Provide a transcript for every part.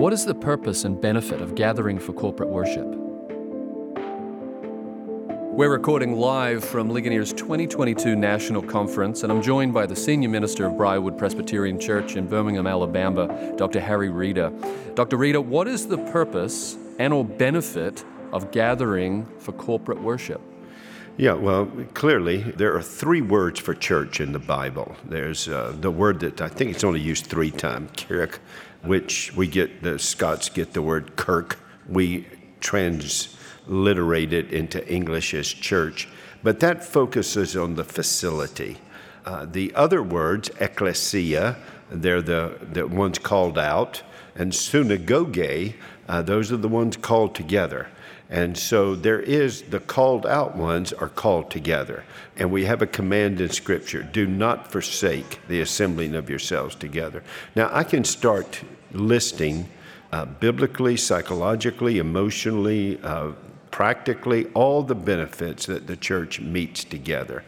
What is the purpose and benefit of gathering for corporate worship? We're recording live from Ligonier's 2022 National Conference, and I'm joined by the Senior Minister of Briarwood Presbyterian Church in Birmingham, Alabama, Dr. Harry Reeder. Dr. Reeder, what is the purpose and or benefit of gathering for corporate worship? Yeah, well, clearly there are three words for church in the Bible. There's uh, the word that I think it's only used three times, kirk, which we get, the Scots get the word kirk. We transliterate it into English as church, but that focuses on the facility. Uh, the other words, ecclesia, they're the, the ones called out, and synagoge, uh, those are the ones called together. And so there is the called out ones are called together. And we have a command in Scripture do not forsake the assembling of yourselves together. Now, I can start listing uh, biblically, psychologically, emotionally, uh, practically all the benefits that the church meets together.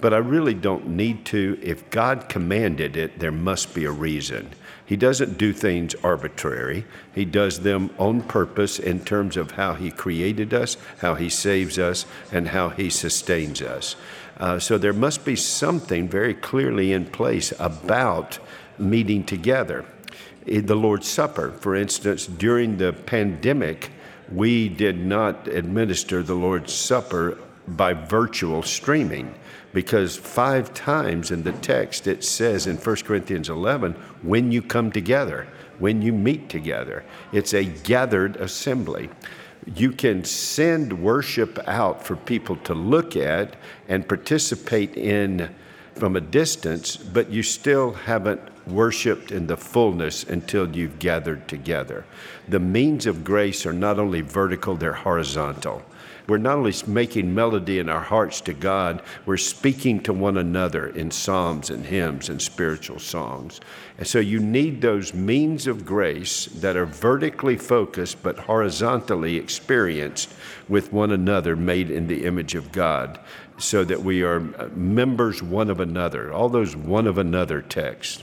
But I really don't need to. If God commanded it, there must be a reason. He doesn't do things arbitrary. He does them on purpose in terms of how He created us, how He saves us, and how He sustains us. Uh, so there must be something very clearly in place about meeting together. In the Lord's Supper, for instance, during the pandemic, we did not administer the Lord's Supper by virtual streaming because five times in the text it says in 1 Corinthians 11, when you come together, when you meet together. It's a gathered assembly. You can send worship out for people to look at and participate in from a distance, but you still haven't worshiped in the fullness until you've gathered together. The means of grace are not only vertical, they're horizontal we're not only making melody in our hearts to God, we're speaking to one another in psalms and hymns and spiritual songs. And so you need those means of grace that are vertically focused but horizontally experienced with one another, made in the image of God, so that we are uh, members one of another. All those one of another texts.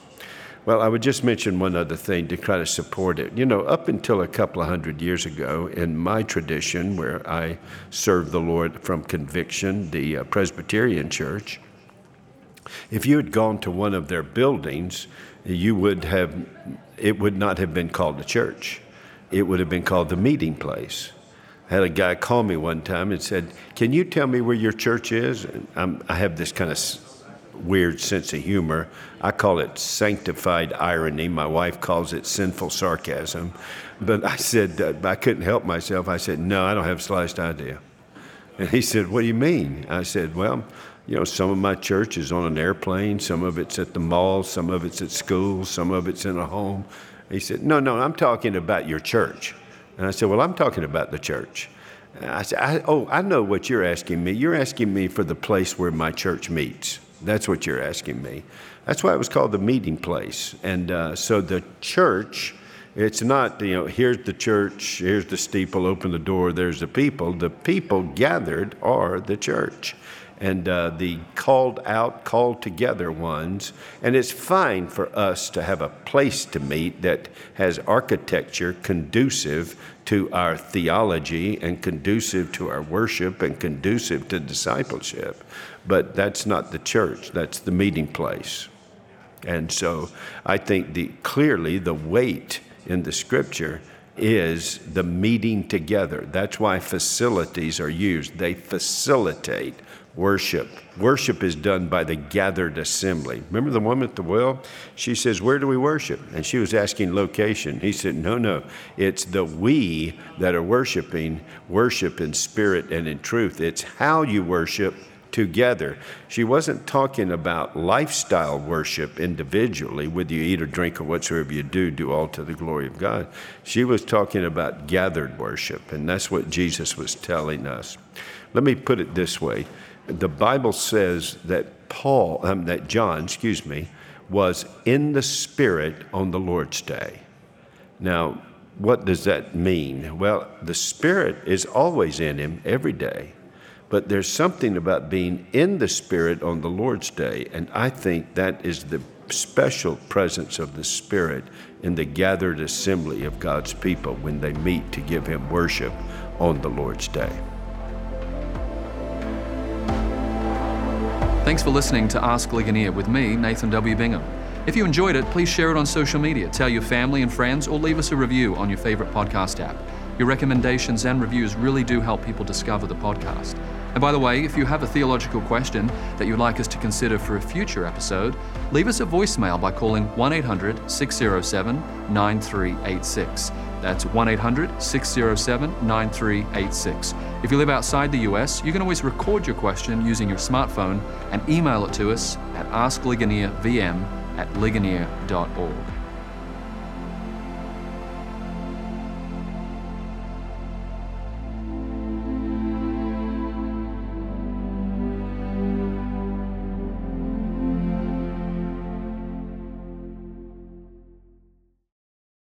Well, I would just mention one other thing to kind of support it. You know, up until a couple of hundred years ago, in my tradition, where I served the Lord from conviction, the uh, Presbyterian Church, if you had gone to one of their buildings, you would have, it would not have been called a church. It would have been called the meeting place. I had a guy call me one time and said, Can you tell me where your church is? and i have this kind of weird sense of humor. I call it sanctified irony. My wife calls it sinful sarcasm. But I said, uh, I couldn't help myself. I said, No, I don't have a sliced idea. And he said, What do you mean? I said, Well, you know, some of my church is on an airplane, some of it's at the mall, some of it's at school, some of it's in a home. He said, No, no, I'm talking about your church. And I said, Well, I'm talking about the church. I said, I, Oh, I know what you're asking me. You're asking me for the place where my church meets. That's what you're asking me. That's why it was called the meeting place. And uh, so the church, it's not, you know, here's the church, here's the steeple, open the door, there's the people. The people gathered are the church and uh, the called out, called together ones. And it's fine for us to have a place to meet that has architecture conducive to our theology and conducive to our worship and conducive to discipleship. But that's not the church, that's the meeting place. And so I think the, clearly the weight in the scripture is the meeting together. That's why facilities are used. They facilitate worship. Worship is done by the gathered assembly. Remember the woman at the well? She says, Where do we worship? And she was asking location. He said, No, no. It's the we that are worshiping, worship in spirit and in truth. It's how you worship together. She wasn't talking about lifestyle worship individually, whether you eat or drink or whatsoever you do, do all to the glory of God. She was talking about gathered worship, and that's what Jesus was telling us. Let me put it this way the Bible says that Paul, um, that John, excuse me, was in the Spirit on the Lord's day. Now, what does that mean? Well, the Spirit is always in him every day. But there's something about being in the Spirit on the Lord's day, and I think that is the special presence of the Spirit in the gathered assembly of God's people when they meet to give Him worship on the Lord's Day. Thanks for listening to Ask Ligonier with me, Nathan W. Bingham. If you enjoyed it, please share it on social media, tell your family and friends, or leave us a review on your favorite podcast app. Your recommendations and reviews really do help people discover the podcast. And by the way, if you have a theological question that you'd like us to consider for a future episode, leave us a voicemail by calling 1 800 607 9386. That's 1 800 607 9386. If you live outside the US, you can always record your question using your smartphone and email it to us at askligoniervm at ligonier.org.